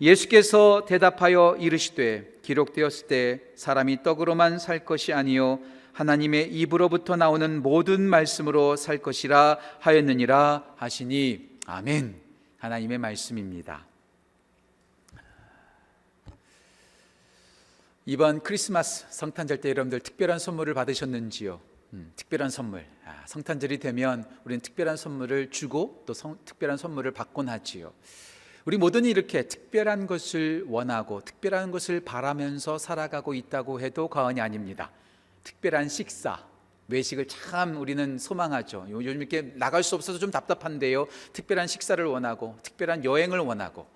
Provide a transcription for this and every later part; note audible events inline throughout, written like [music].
예수께서 대답하여 이르시되 기록되었을 때 사람이 떡으로만 살 것이 아니요 하나님의 입으로부터 나오는 모든 말씀으로 살 것이라 하였느니라 하시니 아멘. 하나님의 말씀입니다. 이번 크리스마스 성탄절 때 여러분들 특별한 선물을 받으셨는지요? 음, 특별한 선물. 아, 성탄절이 되면 우리는 특별한 선물을 주고 또 성, 특별한 선물을 받곤 하지요. 우리 모두는 이렇게 특별한 것을 원하고 특별한 것을 바라면서 살아가고 있다고 해도 과언이 아닙니다. 특별한 식사, 외식을 참 우리는 소망하죠. 요즘 이렇게 나갈 수 없어서 좀 답답한데요. 특별한 식사를 원하고, 특별한 여행을 원하고,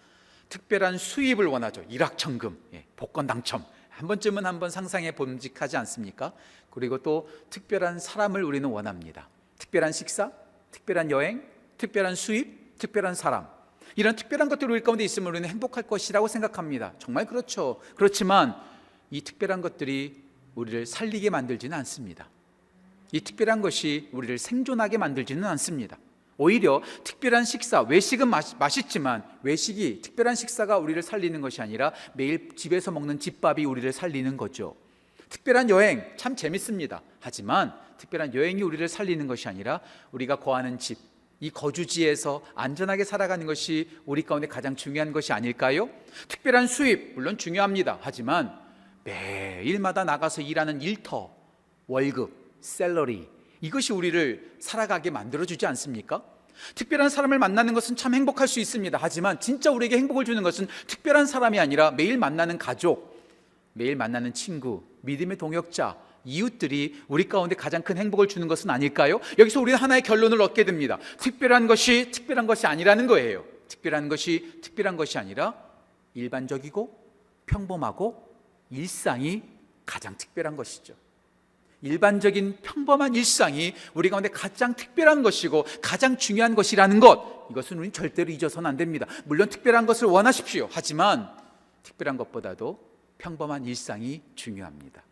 특별한 수입을 원하죠. 일확천금, 예, 복권 당첨. 한 번쯤은 한번 상상해 봄직하지 않습니까? 그리고 또 특별한 사람을 우리는 원합니다. 특별한 식사, 특별한 여행, 특별한 수입, 특별한 사람. 이런 특별한 것들이 우리 가운데 있으면 우리는 행복할 것이라고 생각합니다. 정말 그렇죠. 그렇지만 이 특별한 것들이 우리를 살리게 만들지는 않습니다. 이 특별한 것이 우리를 생존하게 만들지는 않습니다. 오히려 특별한 식사, 외식은 맛있지만 외식이 특별한 식사가 우리를 살리는 것이 아니라 매일 집에서 먹는 집밥이 우리를 살리는 거죠. 특별한 여행 참 재밌습니다. 하지만 특별한 여행이 우리를 살리는 것이 아니라 우리가 거하는 집, 이 거주지에서 안전하게 살아가는 것이 우리 가운데 가장 중요한 것이 아닐까요? 특별한 수입 물론 중요합니다. 하지만 매일마다 나가서 일하는 일터, 월급, 셀러리 이것이 우리를 살아가게 만들어 주지 않습니까? 특별한 사람을 만나는 것은 참 행복할 수 있습니다. 하지만 진짜 우리에게 행복을 주는 것은 특별한 사람이 아니라 매일 만나는 가족, 매일 만나는 친구, 믿음의 동역자, 이웃들이 우리 가운데 가장 큰 행복을 주는 것은 아닐까요? 여기서 우리는 하나의 결론을 얻게 됩니다. 특별한 것이 특별한 것이 아니라는 거예요. 특별한 것이 특별한 것이 아니라 일반적이고 평범하고 일상이 가장 특별한 것이죠. 일반적인 평범한 일상이 우리 가운데 가장 특별한 것이고 가장 중요한 것이라는 것 이것은 우리는 절대로 잊어서는 안 됩니다. 물론 특별한 것을 원하십시오. 하지만 특별한 것보다도 평범한 일상이 중요합니다.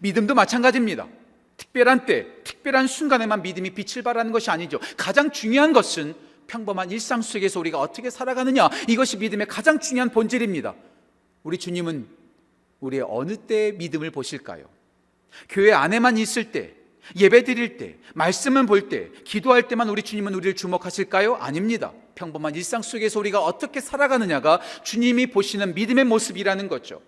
믿음도 마찬가지입니다. 특별한 때, 특별한 순간에만 믿음이 빛을 발하는 것이 아니죠. 가장 중요한 것은 평범한 일상 속에서 우리가 어떻게 살아가느냐 이것이 믿음의 가장 중요한 본질입니다. 우리 주님은 우리의 어느 때 믿음을 보실까요? 교회 안에만 있을 때, 예배 드릴 때, 말씀을 볼 때, 기도할 때만 우리 주님은 우리를 주목하실까요? 아닙니다. 평범한 일상 속에서 우리가 어떻게 살아가느냐가 주님이 보시는 믿음의 모습이라는 거죠.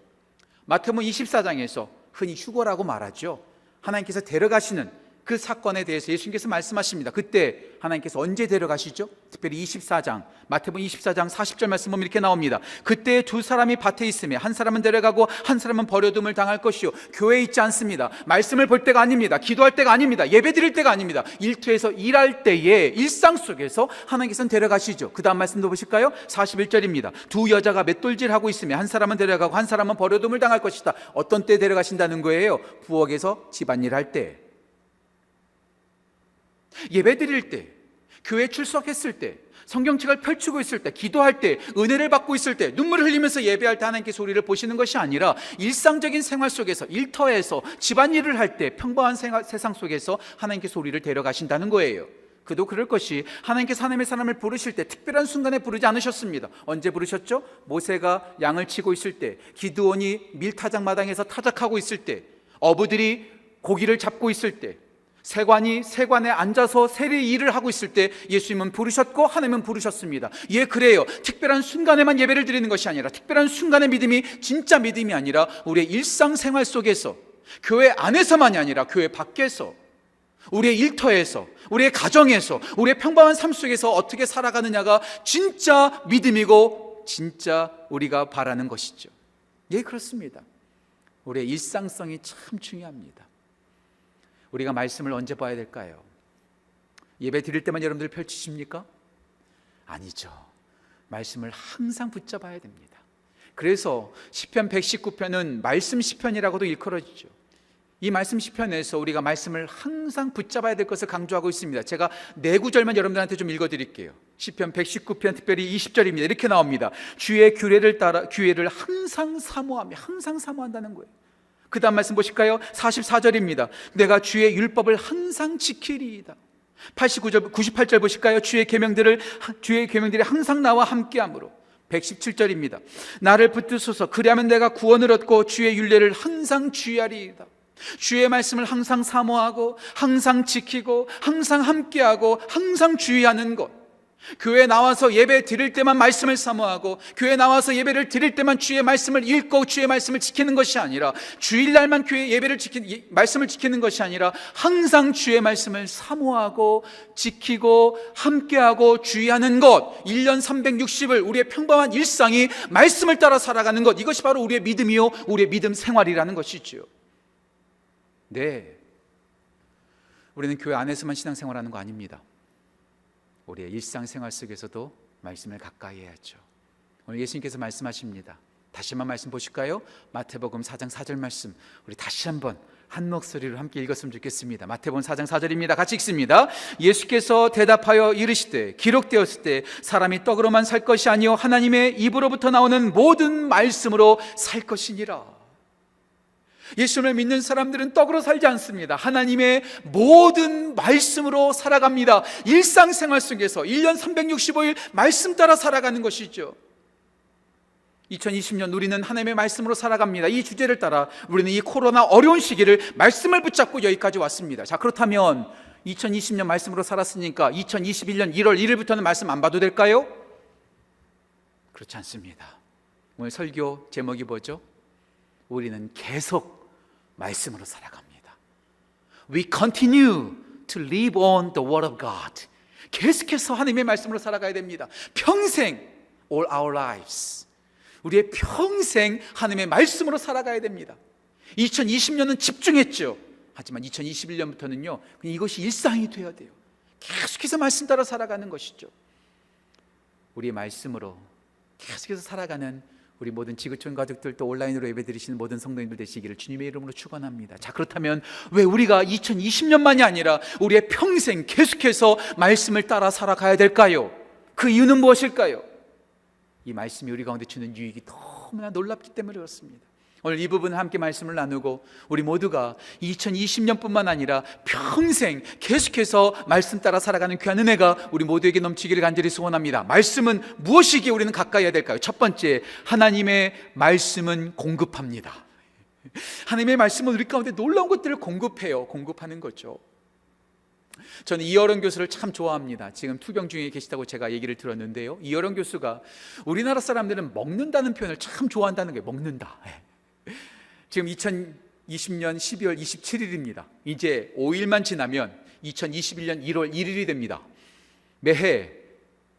마태복음 24장에서 흔히 휴거라고 말하죠. 하나님께서 데려가시는 그 사건에 대해서 예수님께서 말씀하십니다. 그때 하나님께서 언제 데려가시죠? 특별히 24장, 마태복음 24장 40절 말씀 보면 이렇게 나옵니다. 그때 두 사람이 밭에 있으며 한 사람은 데려가고 한 사람은 버려둠을 당할 것이요. 교회에 있지 않습니다. 말씀을 볼 때가 아닙니다. 기도할 때가 아닙니다. 예배 드릴 때가 아닙니다. 일터에서 일할 때에 일상 속에서 하나님께서는 데려가시죠. 그 다음 말씀도 보실까요? 41절입니다. 두 여자가 맷돌질하고 있으며 한 사람은 데려가고 한 사람은 버려둠을 당할 것이다. 어떤 때 데려가신다는 거예요? 부엌에서 집안일 할 때. 예배 드릴 때, 교회 출석했을 때, 성경책을 펼치고 있을 때, 기도할 때, 은혜를 받고 있을 때, 눈물을 흘리면서 예배할 때 하나님께서 우리를 보시는 것이 아니라 일상적인 생활 속에서, 일터에서, 집안일을 할 때, 평범한 생활, 세상 속에서 하나님께서 우리를 데려가신다는 거예요. 그도 그럴 것이 하나님께서 하나님의 사람을 부르실 때 특별한 순간에 부르지 않으셨습니다. 언제 부르셨죠? 모세가 양을 치고 있을 때, 기드온이 밀타작 마당에서 타작하고 있을 때, 어부들이 고기를 잡고 있을 때, 세관이 세관에 앉아서 세리 일을 하고 있을 때 예수님은 부르셨고 하나님은 부르셨습니다. 예, 그래요. 특별한 순간에만 예배를 드리는 것이 아니라 특별한 순간의 믿음이 진짜 믿음이 아니라 우리의 일상생활 속에서 교회 안에서만이 아니라 교회 밖에서 우리의 일터에서 우리의 가정에서 우리의 평범한 삶 속에서 어떻게 살아가느냐가 진짜 믿음이고 진짜 우리가 바라는 것이죠. 예, 그렇습니다. 우리의 일상성이 참 중요합니다. 우리가 말씀을 언제 봐야 될까요? 예배 드릴 때만 여러분들 펼치십니까? 아니죠. 말씀을 항상 붙잡아야 됩니다. 그래서 시편 119편은 말씀 시편이라고도 일컬어지죠. 이 말씀 시편에서 우리가 말씀을 항상 붙잡아야 될 것을 강조하고 있습니다. 제가 네 구절만 여러분들한테 좀 읽어 드릴게요. 시편 119편 특별히 20절입니다. 이렇게 나옵니다. 주의 규례를 따라 규례를 항상 사모하며 항상 사모한다는 거예요. 그 다음 말씀 보실까요? 44절입니다. 내가 주의 율법을 항상 지키리이다. 89절, 98절 보실까요? 주의 계명들을, 주의 계명들이 항상 나와 함께함으로. 117절입니다. 나를 붙드소서 그리하면 내가 구원을 얻고 주의 윤례를 항상 주의하리이다. 주의 말씀을 항상 사모하고 항상 지키고 항상 함께하고 항상 주의하는 것. 교회 나와서 예배 드릴 때만 말씀을 사모하고 교회 나와서 예배를 드릴 때만 주의 말씀을 읽고 주의 말씀을 지키는 것이 아니라 주일날만 교회 예배를 지키는 말씀을 지키는 것이 아니라 항상 주의 말씀을 사모하고 지키고 함께하고 주의하는 것 1년 360을 우리의 평범한 일상이 말씀을 따라 살아가는 것 이것이 바로 우리의 믿음이요 우리의 믿음 생활이라는 것이지요. 네. 우리는 교회 안에서만 신앙생활하는 거 아닙니다. 우리의 일상생활 속에서도 말씀을 가까이 해야죠. 오늘 예수님께서 말씀하십니다. 다시 한번 말씀 보실까요? 마태복음 4장 4절 말씀. 우리 다시 한번 한 목소리로 함께 읽었으면 좋겠습니다. 마태복음 4장 4절입니다. 같이 읽습니다. 예수께서 대답하여 이르시되 기록되었을 때 사람이 떡으로만 살 것이 아니요 하나님의 입으로부터 나오는 모든 말씀으로 살 것이니라. 예수님을 믿는 사람들은 떡으로 살지 않습니다. 하나님의 모든 말씀으로 살아갑니다. 일상생활 속에서 1년 365일 말씀 따라 살아가는 것이죠. 2020년 우리는 하나님의 말씀으로 살아갑니다. 이 주제를 따라 우리는 이 코로나 어려운 시기를 말씀을 붙잡고 여기까지 왔습니다. 자, 그렇다면 2020년 말씀으로 살았으니까 2021년 1월 1일부터는 말씀 안 봐도 될까요? 그렇지 않습니다. 오늘 설교 제목이 뭐죠? 우리는 계속 말씀으로 살아갑니다. We continue to live on the word of God. 계속해서 하나님의 말씀으로 살아가야 됩니다. 평생 all our lives. 우리의 평생 하나님의 말씀으로 살아가야 됩니다. 2020년은 집중했죠. 하지만 2021년부터는요, 이것이 일상이 되어야 돼요. 계속해서 말씀 따라 살아가는 것이죠. 우리의 말씀으로 계속해서 살아가는 우리 모든 지구촌 가족들 또 온라인으로 예배드리시는 모든 성도님들 되시기를 주님의 이름으로 축원합니다. 자 그렇다면 왜 우리가 2020년만이 아니라 우리의 평생 계속해서 말씀을 따라 살아가야 될까요? 그 이유는 무엇일까요? 이 말씀이 우리 가운데 주는 유익이 너무나 놀랍기 때문에 그렇습니다. 오늘 이 부분 함께 말씀을 나누고 우리 모두가 2020년뿐만 아니라 평생 계속해서 말씀 따라 살아가는 귀한 은혜가 우리 모두에게 넘치기를 간절히 소원합니다. 말씀은 무엇이기에 우리는 가까이 해야 될까요? 첫 번째, 하나님의 말씀은 공급합니다. 하나님의 말씀은 우리 가운데 놀라운 것들을 공급해요. 공급하는 거죠. 저는 이어른 교수를 참 좋아합니다. 지금 투병 중에 계시다고 제가 얘기를 들었는데요. 이어른 교수가 우리나라 사람들은 먹는다는 표현을 참 좋아한다는 게 먹는다. 지금 2020년 12월 27일입니다. 이제 5일만 지나면 2021년 1월 1일이 됩니다. 매해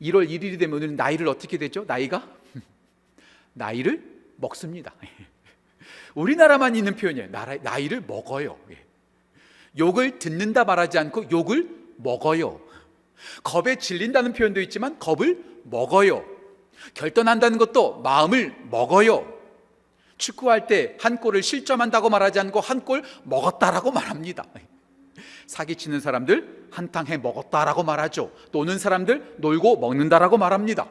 1월 1일이 되면 오늘 나이를 어떻게 되죠? 나이가? [laughs] 나이를 먹습니다. [laughs] 우리나라만 있는 표현이에요. 나이 를 먹어요. 예. 욕을 듣는다 말하지 않고 욕을 먹어요. 겁에 질린다는 표현도 있지만 겁을 먹어요. 결단한다는 것도 마음을 먹어요. 축구할 때 한 골을 실점한다고 말하지 않고 한 골 먹었다라고 말합니다. 사기치는 사람들 한탕 해 먹었다라고 말하죠. 노는 사람들 놀고 먹는다라고 말합니다.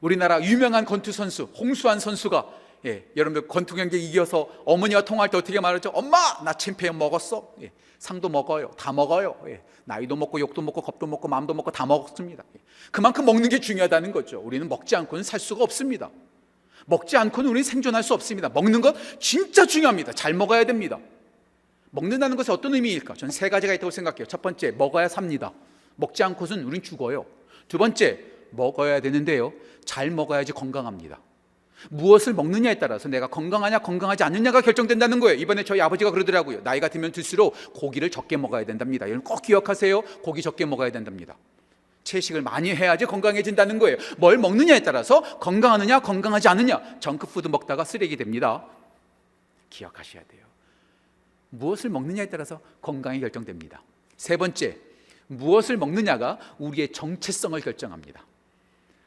우리나라 유명한 권투 선수 홍수환 선수가 예, 여러분들 권투 경기 이겨서 어머니와 통화할 때 어떻게 말하죠? 엄마 나 챔피언 먹었어. 예, 상도 먹어요. 다 먹어요. 예, 나이도 먹고 욕도 먹고 겁도 먹고 마음도 먹고 다 먹었습니다. 예, 그만큼 먹는 게 중요하다는 거죠. 우리는 먹지 않고는 살 수가 없습니다. 먹지 않고는 우리는 생존할 수 없습니다. 먹는 것 진짜 중요합니다. 잘 먹어야 됩니다. 먹는다는 것이 어떤 의미일까? 저는 세 가지가 있다고 생각해요. 첫 번째, 먹어야 삽니다. 먹지 않고는 우린 죽어요. 두 번째, 먹어야 되는데요. 잘 먹어야지 건강합니다. 무엇을 먹느냐에 따라서 내가 건강하냐 건강하지 않느냐가 결정된다는 거예요. 이번에 저희 아버지가 그러더라고요. 나이가 들면 들수록 고기를 적게 먹어야 된답니다. 여러분 꼭 기억하세요. 고기 적게 먹어야 된답니다. 채식을 많이 해야지 건강해진다는 거예요. 뭘 먹느냐에 따라서 건강하느냐, 건강하지 않느냐. 정크푸드 먹다가 쓰레기 됩니다. 기억하셔야 돼요. 무엇을 먹느냐에 따라서 건강이 결정됩니다. 세 번째, 무엇을 먹느냐가 우리의 정체성을 결정합니다.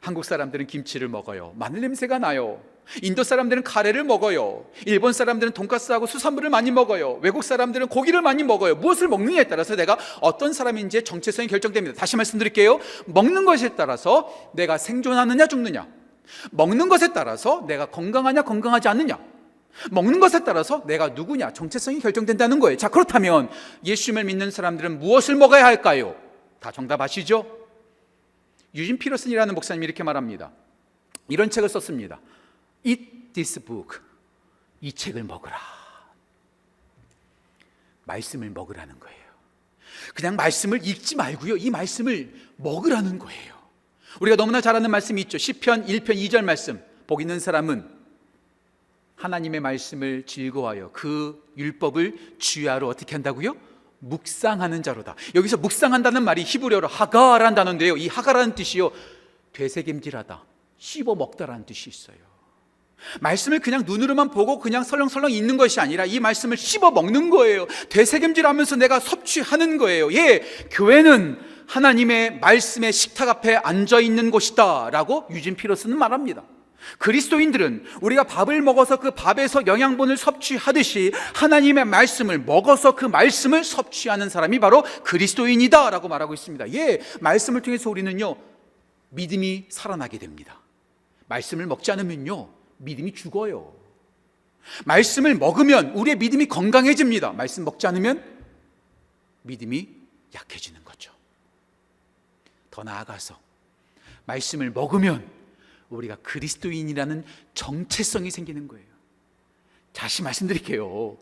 한국 사람들은 김치를 먹어요. 마늘 냄새가 나요. 인도 사람들은 카레를 먹어요. 일본 사람들은 돈가스하고 수산물을 많이 먹어요. 외국 사람들은 고기를 많이 먹어요. 무엇을 먹느냐에 따라서 내가 어떤 사람인지의 정체성이 결정됩니다. 다시 말씀드릴게요. 먹는 것에 따라서 내가 생존하느냐 죽느냐. 먹는 것에 따라서 내가 건강하냐 건강하지 않느냐. 먹는 것에 따라서 내가 누구냐 정체성이 결정된다는 거예요. 자 그렇다면 예수님을 믿는 사람들은 무엇을 먹어야 할까요? 다 정답 아시죠? 유진 피러슨이라는 목사님이 이렇게 말합니다. 이런 책을 썼습니다. Eat this book. 이 책을 먹으라. 말씀을 먹으라는 거예요. 그냥 말씀을 읽지 말고요. 이 말씀을 먹으라는 거예요. 우리가 너무나 잘 아는 말씀이 있죠. 시편 1편 2절 말씀. 복 있는 사람은 하나님의 말씀을 즐거워하여 그 율법을 주야로 어떻게 한다고요? 묵상하는 자로다. 여기서 묵상한다는 말이 히브리어로 하가라는 단어인데요. 이 하가라는 뜻이요. 되새김질하다, 씹어 먹다라는 뜻이 있어요. 말씀을 그냥 눈으로만 보고 그냥 설렁설렁 읽는 것이 아니라 이 말씀을 씹어 먹는 거예요. 되새김질하면서 내가 섭취하는 거예요. 예, 교회는 하나님의 말씀의 식탁 앞에 앉아 있는 곳이다라고 유진 피러스는 말합니다. 그리스도인들은 우리가 밥을 먹어서 그 밥에서 영양분을 섭취하듯이 하나님의 말씀을 먹어서 그 말씀을 섭취하는 사람이 바로 그리스도인이다라고 말하고 있습니다. 예, 말씀을 통해서 우리는요 믿음이 살아나게 됩니다. 말씀을 먹지 않으면요 믿음이 죽어요. 말씀을 먹으면 우리의 믿음이 건강해집니다. 말씀 먹지 않으면 믿음이 약해지는 거죠. 더 나아가서 말씀을 먹으면 우리가 그리스도인이라는 정체성이 생기는 거예요. 다시 말씀드릴게요.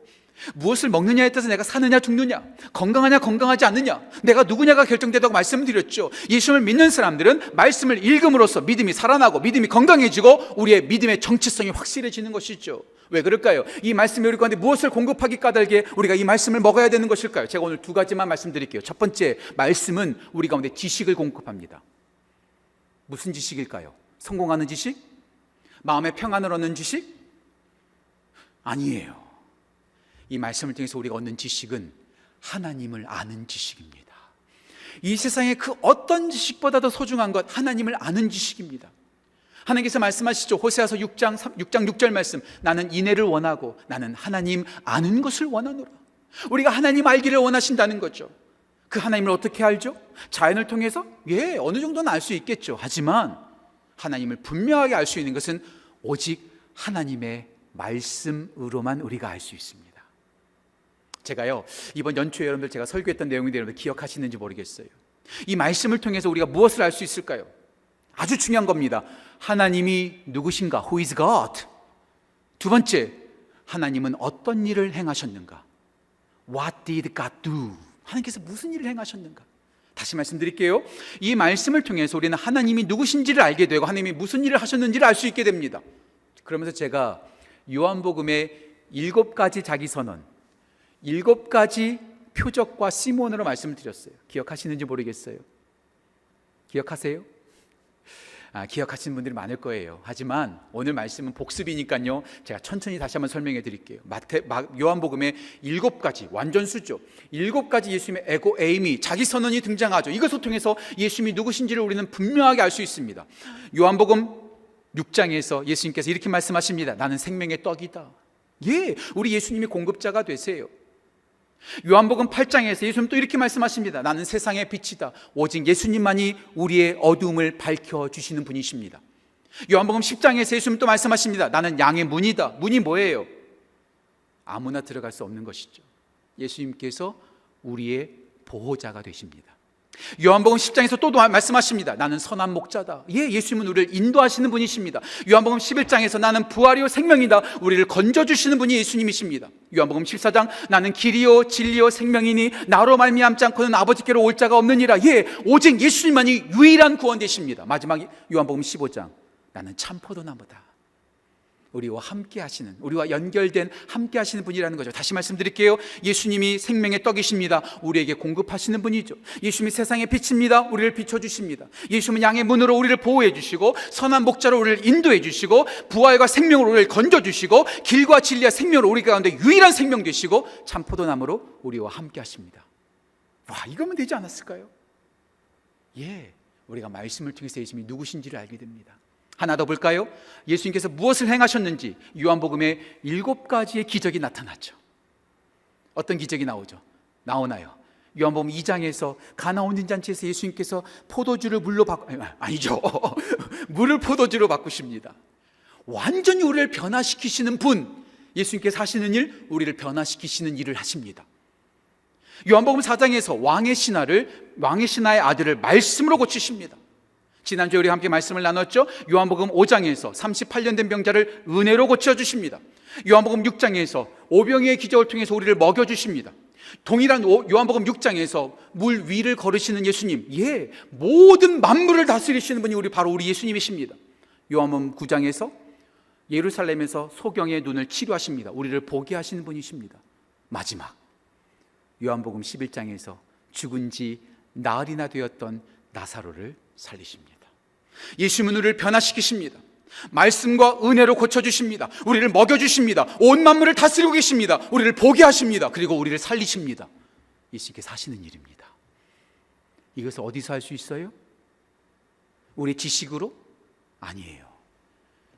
무엇을 먹느냐에 따라서 내가 사느냐 죽느냐, 건강하냐 건강하지 않느냐, 내가 누구냐가 결정되다고 말씀드렸죠. 예수님을 믿는 사람들은 말씀을 읽음으로써 믿음이 살아나고 믿음이 건강해지고 우리의 믿음의 정체성이 확실해지는 것이죠. 왜 그럴까요? 이 말씀이 우리 가운데 무엇을 공급하기 까닭에 우리가 이 말씀을 먹어야 되는 것일까요? 제가 오늘 두 가지만 말씀드릴게요. 첫 번째, 말씀은 우리 가운데 지식을 공급합니다. 무슨 지식일까요? 성공하는 지식? 마음의 평안을 얻는 지식? 아니에요. 이 말씀을 통해서 우리가 얻는 지식은 하나님을 아는 지식입니다. 이 세상의 그 어떤 지식보다도 소중한 것 하나님을 아는 지식입니다. 하나님께서 말씀하시죠. 호세아서 6장 6장 6절 말씀. 나는 인애를 원하고 나는 하나님 아는 것을 원하노라. 우리가 하나님 알기를 원하신다는 거죠. 그 하나님을 어떻게 알죠? 자연을 통해서? 예, 어느 정도는 알 수 있겠죠. 하지만 하나님을 분명하게 알 수 있는 것은 오직 하나님의 말씀으로만 우리가 알 수 있습니다. 제가요, 이번 연초에 여러분들 제가 설교했던 내용인데 여러분들 기억하시는지 모르겠어요. 이 말씀을 통해서 우리가 무엇을 알 수 있을까요? 아주 중요한 겁니다. 하나님이 누구신가? Who is God? 두 번째, 하나님은 어떤 일을 행하셨는가? What did God do? 하나님께서 무슨 일을 행하셨는가? 다시 말씀드릴게요. 이 말씀을 통해서 우리는 하나님이 누구신지를 알게 되고 하나님이 무슨 일을 하셨는지를 알 수 있게 됩니다. 그러면서 제가 요한복음의 일곱 가지 자기 선언, 일곱 가지 표적과 시몬으로 말씀을 드렸어요. 기억하시는지 모르겠어요. 기억하세요? 아, 기억하시는 분들이 많을 거예요. 하지만 오늘 말씀은 복습이니까요. 제가 천천히 다시 한번 설명해 드릴게요. 마태, 마, 요한복음의 일곱 가지 완전 수죠. 일곱 가지 예수님의 에고 에임이 자기 선언이 등장하죠. 이것을 통해서 예수님이 누구신지를 우리는 분명하게 알 수 있습니다. 요한복음 6장에서 예수님께서 이렇게 말씀하십니다. 나는 생명의 떡이다. 예, 우리 예수님이 공급자가 되세요. 요한복음 8장에서 예수님 또 이렇게 말씀하십니다. 나는 세상의 빛이다. 오직 예수님만이 우리의 어둠을 밝혀 주시는 분이십니다. 요한복음 10장에서 예수님 또 말씀하십니다. 나는 양의 문이다. 문이 뭐예요? 아무나 들어갈 수 없는 것이죠. 예수님께서 우리의 보호자가 되십니다. 요한복음 10장에서 또 말씀하십니다. 나는 선한 목자다. 예, 예수님은 우리를 인도하시는 분이십니다. 요한복음 11장에서 나는 부활이요 생명이다. 우리를 건져 주시는 분이 예수님이십니다. 요한복음 14장 나는 길이요 진리요 생명이니 나로 말미암지 않고는 아버지께로 올 자가 없느니라. 예, 오직 예수님만이 유일한 구원 되십니다. 마지막 요한복음 15장 나는 참 포도나무다. 우리와 함께 하시는, 우리와 연결된 함께 하시는 분이라는 거죠. 다시 말씀드릴게요. 예수님이 생명의 떡이십니다. 우리에게 공급하시는 분이죠. 예수님이 세상의 빛입니다. 우리를 비춰주십니다. 예수님은 양의 문으로 우리를 보호해 주시고, 선한 목자로 우리를 인도해 주시고, 부활과 생명으로 우리를 건져주시고, 길과 진리와 생명으로 우리 가운데 유일한 생명 되시고, 참포도나무로 우리와 함께 하십니다. 와, 이거면 되지 않았을까요? 예. 우리가 말씀을 통해서 예수님이 누구신지를 알게 됩니다. 하나 더 볼까요? 예수님께서 무엇을 행하셨는지 요한복음에 일곱 가지의 기적이 나타났죠. 어떤 기적이 나오죠? 나오나요? 요한복음 2장에서 가나온 잔치에서 예수님께서 포도주를 물로 바꾸 아니죠. [laughs] 물을 포도주로 바꾸십니다. 완전히 우리를 변화시키시는 분 예수님께서 하시는 일 우리를 변화시키시는 일을 하십니다. 요한복음 4장에서 왕의 신하를 왕의 신하의 아들을 말씀으로 고치십니다. 지난주에 우리 함께 말씀을 나눴죠. 요한복음 5장에서 38년 된 병자를 은혜로 고쳐 주십니다. 요한복음 6장에서 오병이의 기적을 통해서 우리를 먹여 주십니다. 동일한 오- 요한복음 6장에서 물 위를 걸으시는 예수님, 예, 모든 만물을 다스리시는 분이 우리 바로 우리 예수님이십니다. 요한복음 9장에서 예루살렘에서 소경의 눈을 치료하십니다. 우리를 보게 하시는 분이십니다. 마지막 요한복음 11장에서 죽은 지 나흘이나 되었던 나사로를 살리십니다. 우리를 변화시키십니다. 말씀과 은혜로 고쳐주십니다. 우리를 먹여주십니다. 온 만물을 다스리고 계십니다. 우리를 보게 하십니다. 그리고 우리를 살리십니다. 이 시기에 사시는 일입니다. 이것을 어디서 할 수 있어요? 우리 지식으로? 아니에요.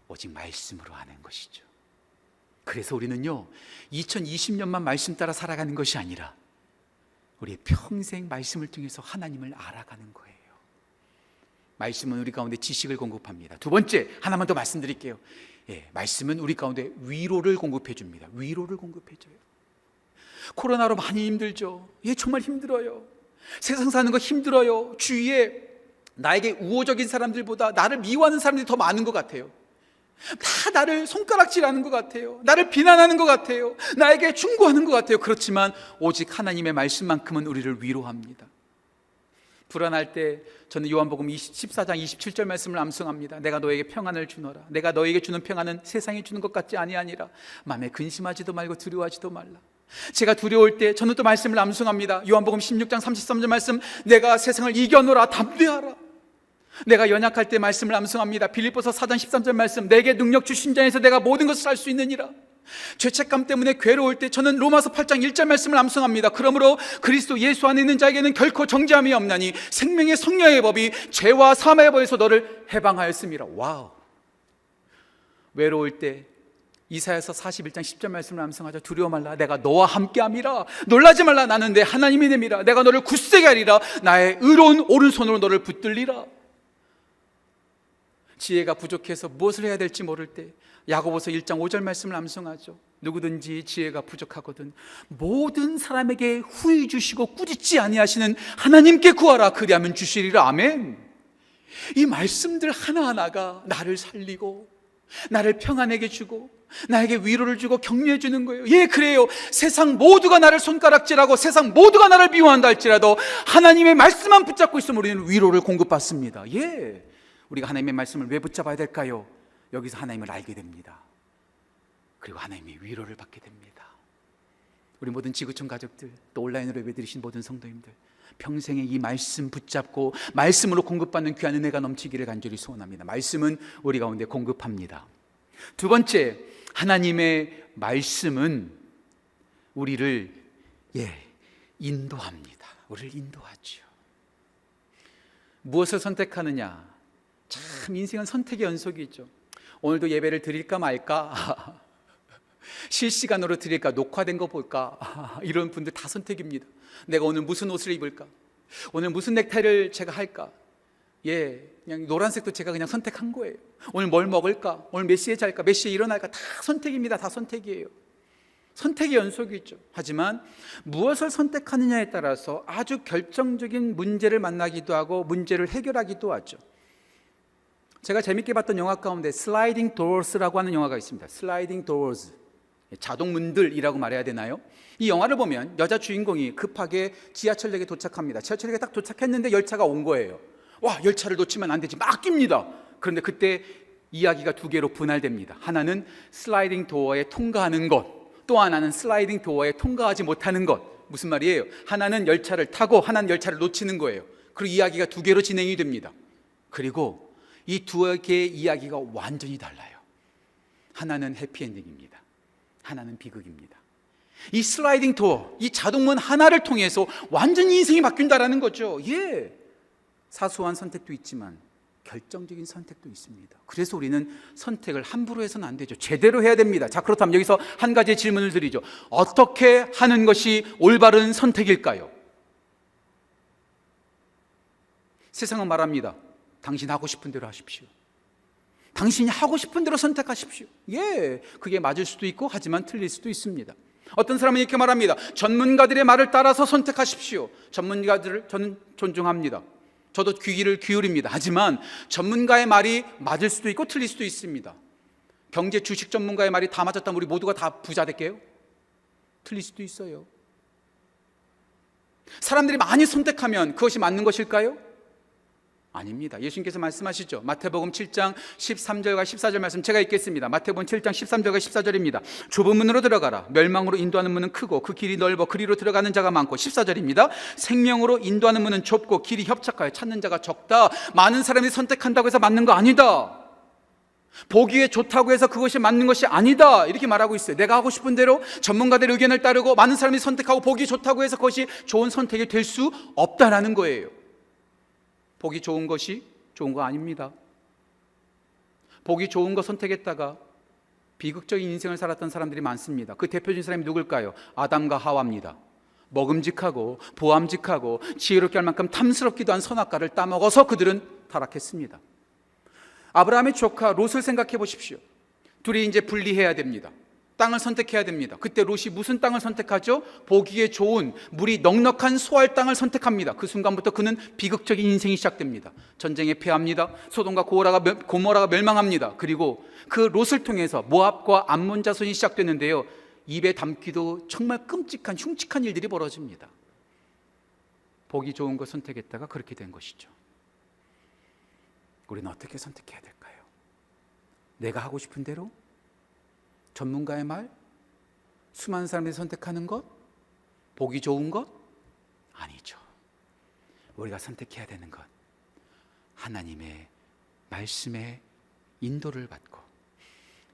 오직 말씀으로 하는 것이죠. 그래서 우리는요, 2020년만 말씀 따라 살아가는 것이 아니라 우리의 평생 말씀을 통해서 하나님을 알아가는 거예요. 말씀은 우리 가운데 지식을 공급합니다. 두 번째, 하나만 더 말씀드릴게요. 예, 말씀은 우리 가운데 위로를 공급해 줍니다. 위로를 공급해 줘요. 코로나로 많이 힘들죠. 예, 정말 힘들어요. 세상 사는 거 힘들어요. 주위에 나에게 우호적인 사람들보다 나를 미워하는 사람들이 더 많은 것 같아요. 다 나를 손가락질하는 것 같아요. 나를 비난하는 것 같아요. 나에게 충고하는 것 같아요. 그렇지만 오직 하나님의 말씀만큼은 우리를 위로합니다. 불안할 때 저는 요한복음 20, 14장 27절 말씀을 암송합니다. 내가 너에게 평안을 주노라. 내가 너에게 주는 평안은 세상이 주는 것 같지 아니하니라. 마음에 근심하지도 말고 두려워하지도 말라. 제가 두려울 때 저는 또 말씀을 암송합니다. 요한복음 16장 33절 말씀 내가 세상을 이겨노라 담대하라. 내가 연약할 때 말씀을 암송합니다. 빌립보서 4장 13절 말씀 내게 능력 주신 자 안에서 내가 모든 것을 할 수 있느니라. 죄책감 때문에 괴로울 때 저는 로마서 8장 1절 말씀을 암송합니다. 그러므로 그리스도 예수 안에 있는 자에게는 결코 정죄함이 없나니 생명의 성령의 법이 죄와 사망의 법에서 너를 해방하였습니다. wow. 외로울 때 이사야서 41장 10절 말씀을 암송하자 두려워 말라 내가 너와 함께함이라 놀라지 말라 나는 네 하나님이 됨이라 내가 너를 굳세게 하리라 나의 의로운 오른손으로 너를 붙들리라 지혜가 부족해서 무엇을 해야 될지 모를 때 야고보서 1장 5절 말씀을 암송하죠. 누구든지 지혜가 부족하거든 모든 사람에게 후히 주시고 꾸짖지 아니하시는 하나님께 구하라 그리하면 주시리라 아멘. 이 말씀들 하나하나가 나를 살리고 나를 평안하게 주고 나에게 위로를 주고 격려해 주는 거예요. 예, 그래요. 세상 모두가 나를 손가락질하고 세상 모두가 나를 미워한다 할지라도 하나님의 말씀만 붙잡고 있으면 우리는 위로를 공급받습니다. 예. 우리가 하나님의 말씀을 왜 붙잡아야 될까요? 여기서 하나님을 알게 됩니다. 그리고 하나님의 위로를 받게 됩니다. 우리 모든 지구촌 가족들, 또 온라인으로 예배드리신 모든 성도님들, 평생에 이 말씀 붙잡고 말씀으로 공급받는 귀한 은혜가 넘치기를 간절히 소원합니다. 말씀은 우리 가운데 공급합니다. 두 번째, 하나님의 말씀은 우리를 예, 인도합니다. 우리를 인도하죠. 무엇을 선택하느냐? 참 인생은 선택의 연속이죠. 오늘도 예배를 드릴까 말까? [laughs] 실시간으로 드릴까? 녹화된 거 볼까? [laughs] 이런 분들 다 선택입니다. 내가 오늘 무슨 옷을 입을까? 오늘 무슨 넥타이를 제가 할까? 예, 그냥 노란색도 제가 그냥 선택한 거예요. 오늘 뭘 먹을까? 오늘 몇 시에 잘까? 몇 시에 일어날까? 다 선택입니다. 다 선택이에요. 선택의 연속이죠. 하지만 무엇을 선택하느냐에 따라서 아주 결정적인 문제를 만나기도 하고 문제를 해결하기도 하죠. 제가 재밌게 봤던 영화 가운데 슬라이딩 도어스라고 하는 영화가 있습니다. 슬라이딩 도어스. 자동 문들이라고 말해야 되나요? 이 영화를 보면 여자 주인공이 급하게 지하철역에 도착합니다. 지하철역에 딱 도착했는데 열차가 온 거예요. 와, 열차를 놓치면 안 되지. 막 깁니다. 그런데 그때 이야기가 두 개로 분할됩니다. 하나는 슬라이딩 도어에 통과하는 것, 또 하나는 슬라이딩 도어에 통과하지 못하는 것. 무슨 말이에요? 하나는 열차를 타고 하나는 열차를 놓치는 거예요. 그리고 이야기가 두 개로 진행이 됩니다. 그리고 이 두 개의 이야기가 완전히 달라요. 하나는 해피엔딩입니다. 하나는 비극입니다. 이 슬라이딩 도어, 이 자동문 하나를 통해서 완전히 인생이 바뀐다라는 거죠. 예. 사소한 선택도 있지만 결정적인 선택도 있습니다. 그래서 우리는 선택을 함부로 해서는 안 되죠. 제대로 해야 됩니다. 자, 그렇다면 여기서 한 가지 질문을 드리죠. 어떻게 하는 것이 올바른 선택일까요? 세상은 말합니다. 당신 하고 싶은 대로 하십시오. 당신이 하고 싶은 대로 선택하십시오. 예, 그게 맞을 수도 있고 하지만 틀릴 수도 있습니다. 어떤 사람은 이렇게 말합니다. 전문가들의 말을 따라서 선택하십시오. 전문가들을 저는 존중합니다. 저도 귀를 기울입니다. 하지만 전문가의 말이 맞을 수도 있고 틀릴 수도 있습니다. 경제 주식 전문가의 말이 다 맞았다면 우리 모두가 다 부자 될게요? 틀릴 수도 있어요. 사람들이 많이 선택하면 그것이 맞는 것일까요? 아닙니다. 예수님께서 말씀하시죠. 마태복음 7장 13절과 14절 말씀 제가 읽겠습니다. 마태복음 7장 13절과 14절입니다. 좁은 문으로 들어가라. 멸망으로 인도하는 문은 크고 그 길이 넓어 그리로 들어가는 자가 많고 14절입니다. 생명으로 인도하는 문은 좁고 길이 협착하여 찾는 자가 적다. 많은 사람이 선택한다고 해서 맞는 거 아니다. 보기에 좋다고 해서 그것이 맞는 것이 아니다. 이렇게 말하고 있어요. 내가 하고 싶은 대로 전문가들의 의견을 따르고 많은 사람이 선택하고 보기 좋다고 해서 그것이 좋은 선택이 될 수 없다라는 거예요. 보기 좋은 것이 좋은 거 아닙니다. 보기 좋은 거 선택했다가 비극적인 인생을 살았던 사람들이 많습니다. 그 대표적인 사람이 누굴까요? 아담과 하와입니다. 먹음직하고 보암직하고 지혜롭게 할 만큼 탐스럽기도 한 선악과를 따먹어서 그들은 타락했습니다. 아브라함의 조카 롯을 생각해 보십시오. 둘이 이제 분리해야 됩니다. 땅을 선택해야 됩니다. 그때 롯이 무슨 땅을 선택하죠? 보기에 좋은 물이 넉넉한 소할 땅을 선택합니다. 그 순간부터 그는 비극적인 인생이 시작됩니다. 전쟁에 패합니다. 소돔과 고모라가, 고모라가 멸망합니다. 그리고 그 롯을 통해서 모압과 암몬 자손이 시작되는데요. 입에 담기도 정말 끔찍한 흉측한 일들이 벌어집니다. 보기 좋은 것 선택했다가 그렇게 된 것이죠. 우리는 어떻게 선택해야 될까요? 내가 하고 싶은 대로 전문가의 말, 수많은 사람들이 선택하는 것, 보기 좋은 것 아니죠. 우리가 선택해야 되는 것 하나님의 말씀의 인도를 받고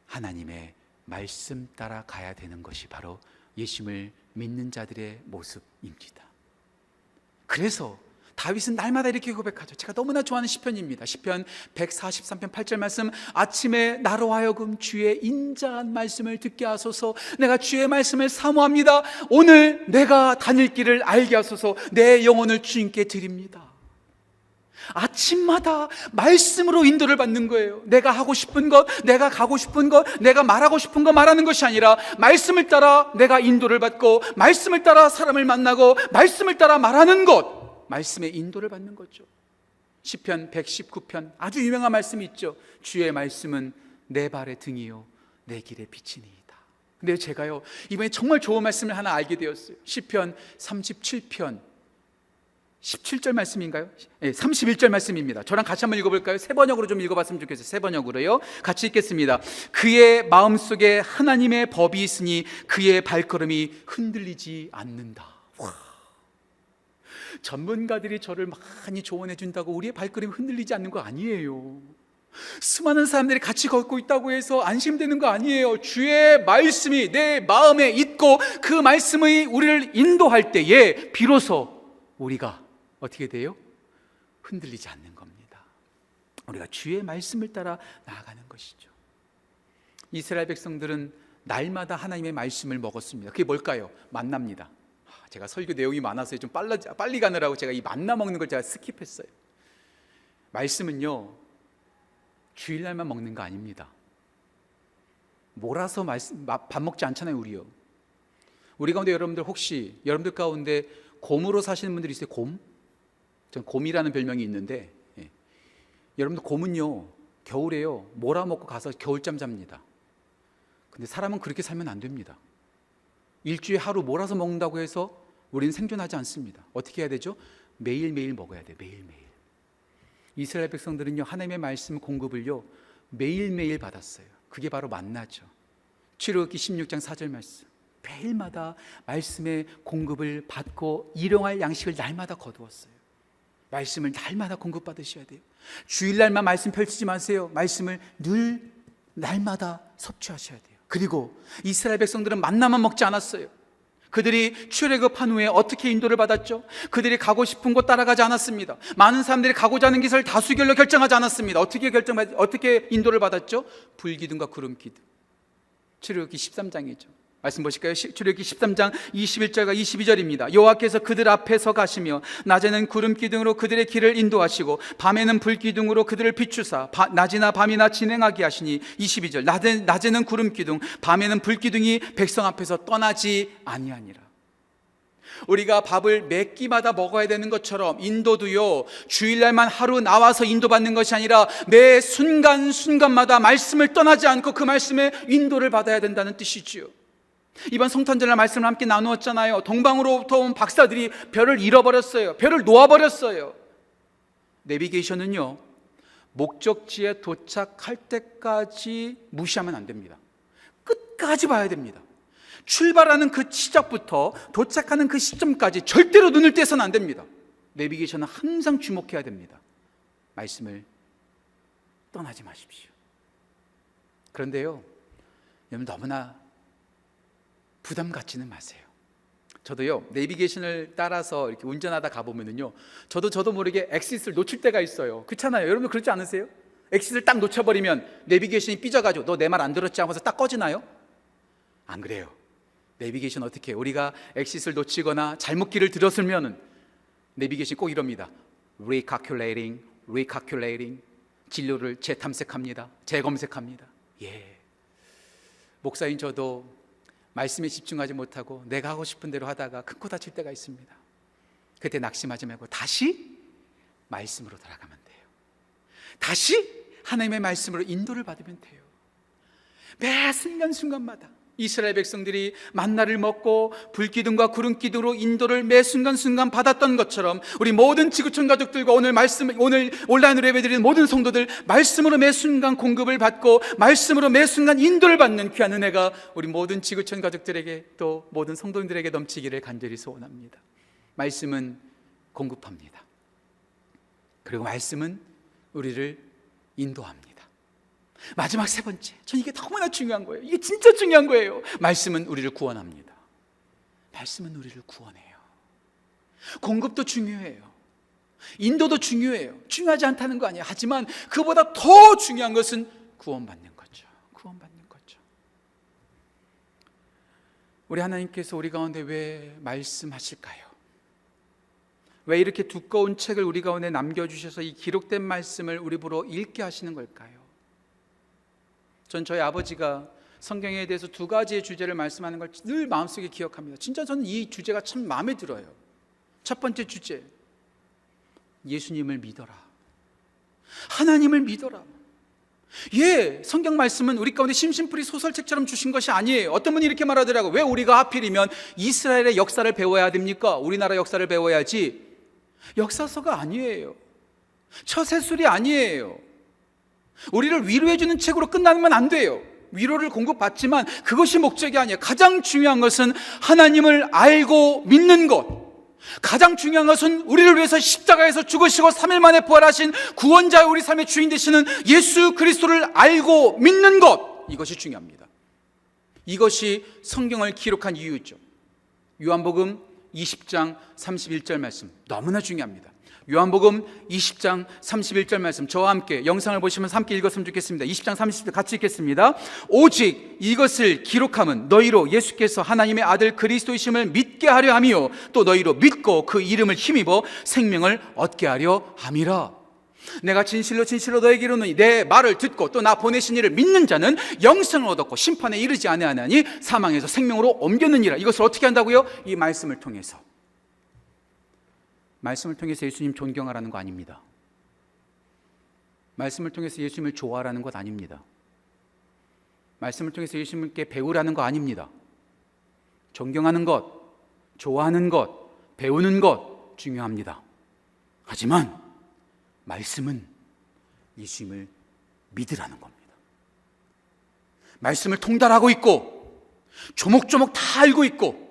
하나님의 말씀 따라 가야 되는 것이 바로 예수님을 믿는 자들의 모습입니다. 그래서 다윗은 날마다 이렇게 고백하죠. 제가 너무나 좋아하는 시편입니다. 시편 143편 8절 말씀 아침에 나로 하여금 주의 인자한 말씀을 듣게 하소서. 내가 주의 말씀을 사모합니다. 오늘 내가 다닐 길을 알게 하소서. 내 영혼을 주님께 드립니다. 아침마다 말씀으로 인도를 받는 거예요. 내가 하고 싶은 것, 내가 가고 싶은 것, 내가 말하고 싶은 것 말하는 것이 아니라 말씀을 따라 내가 인도를 받고 말씀을 따라 사람을 만나고 말씀을 따라 말하는 것. 말씀의 인도를 받는 거죠. 시편 119편 아주 유명한 말씀이 있죠. 주의 말씀은 내 발의 등이요 내 길의 빛이니이다. 근데 제가요 이번에 정말 좋은 말씀을 하나 알게 되었어요. 시편 37편 17절 말씀인가요? 네, 31절 말씀입니다. 저랑 같이 한번 읽어볼까요? 세 번역으로 좀 읽어봤으면 좋겠어요. 세 번역으로요. 같이 읽겠습니다. 그의 마음 속에 하나님의 법이 있으니 그의 발걸음이 흔들리지 않는다. 와. 전문가들이 저를 많이 조언해 준다고 우리의 발걸음이 흔들리지 않는 거 아니에요. 수많은 사람들이 같이 걷고 있다고 해서 안심되는 거 아니에요. 주의 말씀이 내 마음에 있고 그 말씀이 우리를 인도할 때에 비로소 우리가 어떻게 돼요? 흔들리지 않는 겁니다. 우리가 주의 말씀을 따라 나아가는 것이죠. 이스라엘 백성들은 날마다 하나님의 말씀을 먹었습니다. 그게 뭘까요? 만납니다. 제가 설교 내용이 많아서 좀 빨라, 빨리 가느라고 제가 이 만나 먹는 걸 제가 스킵했어요. 말씀은요, 주일날만 먹는 거 아닙니다. 몰아서 말씀, 밥 먹지 않잖아요, 우리요. 우리 가운데 여러분들 혹시, 여러분들 가운데 곰으로 사시는 분들 있어요, 곰? 전 곰이라는 별명이 있는데, 예. 여러분들 곰은요, 겨울에요, 몰아먹고 가서 겨울잠 잡니다. 근데 사람은 그렇게 살면 안 됩니다. 일주일에 하루 몰아서 먹는다고 해서 우리는 생존하지 않습니다. 어떻게 해야 되죠? 매일매일 먹어야 돼. 매일매일. 이스라엘 백성들은요. 하나님의 말씀 공급을요. 매일매일 받았어요. 그게 바로 만나죠. 출애굽기 16장 4절 말씀. 매일마다 말씀의 공급을 받고 일용할 양식을 날마다 거두었어요. 말씀을 날마다 공급받으셔야 돼요. 주일날만 말씀 펼치지 마세요. 말씀을 늘 날마다 섭취하셔야 돼요. 그리고 이스라엘 백성들은 만나만 먹지 않았어요. 그들이 출애굽한 후에 어떻게 인도를 받았죠? 그들이 가고 싶은 곳 따라가지 않았습니다. 많은 사람들이 가고자 하는 것을 다수결로 결정하지 않았습니다. 어떻게 결정 어떻게 인도를 받았죠? 불기둥과 구름 기둥. 출애굽기 13장이죠. 말씀 보실까요? 출애굽기 13장 21절과 22절입니다. 여호와께서 그들 앞에서 가시며 낮에는 구름 기둥으로 그들의 길을 인도하시고 밤에는 불 기둥으로 그들을 비추사 바, 낮이나 밤이나 진행하게 하시니 22절 낮에, 낮에는 구름 기둥 밤에는 불 기둥이 백성 앞에서 떠나지 아니하니라. 우리가 밥을 몇 끼마다 먹어야 되는 것처럼 인도도요, 주일날만 하루 나와서 인도받는 것이 아니라 매 순간 순간마다 말씀을 떠나지 않고 그 말씀에 인도를 받아야 된다는 뜻이지요. 이번 성탄절날 말씀을 함께 나누었잖아요. 동방으로부터 온 박사들이 별을 잃어버렸어요. 별을 놓아버렸어요. 내비게이션은요, 목적지에 도착할 때까지 무시하면 안 됩니다. 끝까지 봐야 됩니다. 출발하는 그 시작부터 도착하는 그 시점까지 절대로 눈을 떼서는 안 됩니다. 내비게이션은 항상 주목해야 됩니다. 말씀을 떠나지 마십시오. 그런데요, 여러분 너무나 부담 갖지는 마세요. 저도요 내비게이션을 따라서 이렇게 운전하다 가보면은요 저도 저도 모르게 exit를 놓칠 때가 있어요 그렇잖아요 여러분 그렇지 않으세요? exit를 딱 놓쳐버리면 내비게이션이 삐져가지고 너 내 말 안 들었지 하면서 딱 꺼지나요? 안 그래요 내비게이션 어떻게 해요? 우리가 exit를 놓치거나 잘못 길을 들었으면은 내비게이션 꼭 이럽니다 recalculating, recalculating 진로를 재탐색합니다 재검색합니다 예 목사인 저도 말씀에 집중하지 못하고 내가 하고 싶은 대로 하다가 큰 코 다칠 때가 있습니다. 그때 낙심하지 말고 다시 말씀으로 돌아가면 돼요. 다시 하나님의 말씀으로 인도를 받으면 돼요. 매 순간순간마다 이스라엘 백성들이 만나를 먹고 불기둥과 구름기둥으로 인도를 매 순간순간 받았던 것처럼 우리 모든 지구촌 가족들과 오늘 말씀 오늘 온라인으로 예배드리는 모든 성도들 말씀으로 매 순간 공급을 받고 말씀으로 매 순간 인도를 받는 귀한 은혜가 우리 모든 지구촌 가족들에게 또 모든 성도님들에게 넘치기를 간절히 소원합니다. 말씀은 공급합니다. 그리고 말씀은 우리를 인도합니다. 마지막 세 번째. 전 이게 너무나 중요한 거예요. 이게 진짜 중요한 거예요. 말씀은 우리를 구원합니다. 말씀은 우리를 구원해요. 공급도 중요해요. 인도도 중요해요. 중요하지 않다는 거 아니에요. 하지만 그보다 더 중요한 것은 구원받는 거죠. 구원받는 거죠. 우리 하나님께서 우리 가운데 왜 말씀하실까요? 왜 이렇게 두꺼운 책을 우리 가운데 남겨주셔서 이 기록된 말씀을 우리 보러 읽게 하시는 걸까요? 전 저희 아버지가 성경에 대해서 두 가지의 주제를 말씀하는 걸 늘 마음속에 기억합니다. 진짜 저는 이 주제가 참 마음에 들어요. 첫 번째 주제. 예수님을 믿어라. 하나님을 믿어라. 예, 성경 말씀은 우리 가운데 심심풀이 소설책처럼 주신 것이 아니에요. 어떤 분이 이렇게 말하더라고. 왜 우리가 하필이면 이스라엘의 역사를 배워야 됩니까? 우리나라 역사를 배워야지. 역사서가 아니에요. 처세술이 아니에요. 우리를 위로해주는 책으로 끝나면 안 돼요. 위로를 공급받지만 그것이 목적이 아니에요. 가장 중요한 것은 하나님을 알고 믿는 것. 가장 중요한 것은 우리를 위해서 십자가에서 죽으시고 3일 만에 부활하신 구원자의 우리 삶의 주인 되시는 예수 그리스도를 알고 믿는 것. 이것이 중요합니다. 이것이 성경을 기록한 이유죠. 요한복음 20장 31절 말씀 너무나 중요합니다. 요한복음 20장 31절 말씀 저와 함께 영상을 보시면서 함께 읽었으면 좋겠습니다. 20장 30절 같이 읽겠습니다. 오직 이것을 기록함은 너희로 예수께서 하나님의 아들 그리스도이심을 믿게 하려 함이요 또 너희로 믿고 그 이름을 힘입어 생명을 얻게 하려 함이라. 내가 진실로 진실로 너에게 이르노니 내 말을 듣고 또 나 보내신 이를 믿는 자는 영생을 얻었고 심판에 이르지 아니하나니 사망에서 생명으로 옮겼느니라. 이것을 어떻게 한다고요? 이 말씀을 통해서. 말씀을 통해서 예수님 존경하라는 거 아닙니다. 말씀을 통해서 예수님을 좋아하라는 것 아닙니다. 말씀을 통해서 예수님께 배우라는 거 아닙니다. 존경하는 것, 좋아하는 것, 배우는 것 중요합니다. 하지만 말씀은 예수님을 믿으라는 겁니다. 말씀을 통달하고 있고 조목조목 다 알고 있고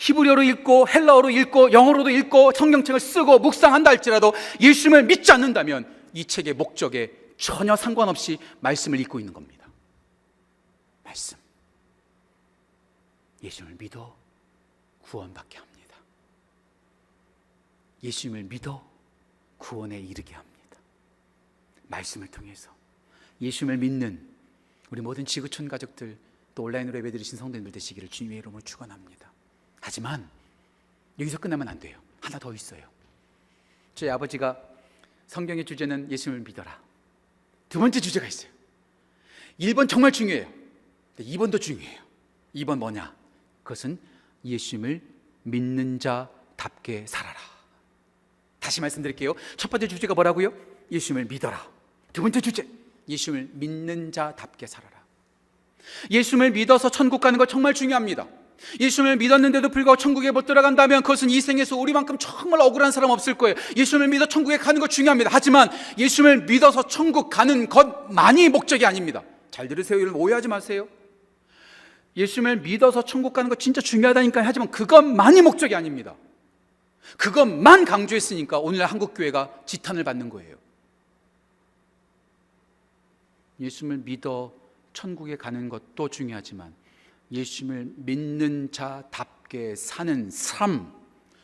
히브리어로 읽고 헬라어로 읽고 영어로도 읽고 성경책을 쓰고 묵상한다 할지라도 예수님을 믿지 않는다면 이 책의 목적에 전혀 상관없이 말씀을 읽고 있는 겁니다. 말씀. 예수님을 믿어 구원받게 합니다. 예수님을 믿어 구원에 이르게 합니다. 말씀을 통해서 예수님을 믿는 우리 모든 지구촌 가족들 또 온라인으로 예배드리신 성도님들 되시기를 주님의 이름으로 축원합니다. 하지만 여기서 끝나면 안 돼요. 하나 더 있어요. 저희 아버지가 성경의 주제는 예수님을 믿어라. 두 번째 주제가 있어요. 1번 정말 중요해요. 2번도 중요해요. 2번 뭐냐? 그것은 예수님을 믿는 자답게 살아라. 다시 말씀드릴게요. 첫 번째 주제가 뭐라고요? 예수님을 믿어라. 두 번째 주제, 예수님을 믿는 자답게 살아라. 예수님을 믿어서 천국 가는 거 정말 중요합니다. 예수님을 믿었는데도 불구하고 천국에 못 들어간다면 그것은 이 생에서 우리만큼 정말 억울한 사람 없을 거예요. 예수님을 믿어 천국에 가는 거 중요합니다. 하지만 예수님을 믿어서 천국 가는 것만이 목적이 아닙니다. 잘 들으세요. 여러분 오해하지 마세요. 예수님을 믿어서 천국 가는 거 진짜 중요하다니까 하지만 그것만이 목적이 아닙니다. 그것만 강조했으니까 오늘 한국 교회가 지탄을 받는 거예요. 예수님을 믿어 천국에 가는 것도 중요하지만 예수님을 믿는 자답게 사는 삶,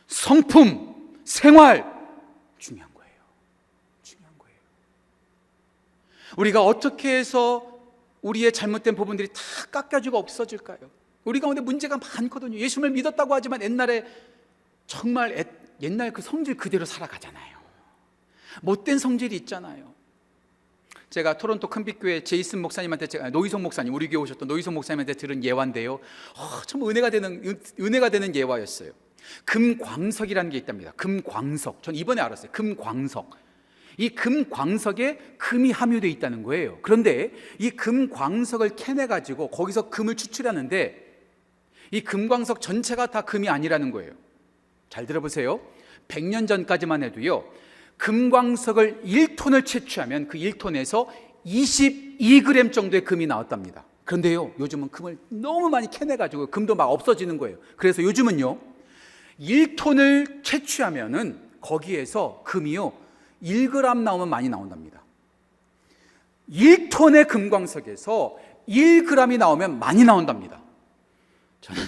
성품, 생활 중요한 거예요. 중요한 거예요. 우리가 어떻게 해서 우리의 잘못된 부분들이 다 깎여지고 없어질까요? 우리 가운데 문제가 많거든요. 예수님을 믿었다고 하지만 옛날에 정말 옛날 그 성질 그대로 살아가잖아요. 못된 성질이 있잖아요. 제가 토론토 큰빛교회 제이슨 목사님한테 제가 노희성 목사님 우리 교회 오셨던 노희성 목사님한테 들은 예화인데요. 어, 참 은혜가 되는 은혜가 되는 예화였어요. 금광석이라는 게 있답니다. 금광석. 전 이번에 알았어요. 금광석. 이 금광석에 금이 함유되어 있다는 거예요. 그런데 이 금광석을 캐내 가지고 거기서 금을 추출하는데 이 금광석 전체가 다 금이 아니라는 거예요. 잘 들어보세요. 100년 전까지만 해도요. 금광석을 1톤을 채취하면 그 1톤에서 22g 정도의 금이 나왔답니다. 그런데요, 요즘은 금을 너무 많이 캐내가지고 금도 막 없어지는 거예요. 그래서 요즘은요, 1톤을 채취하면은 거기에서 금이요, 1g 나오면 많이 나온답니다. 1톤의 금광석에서 1g이 나오면 많이 나온답니다. 저는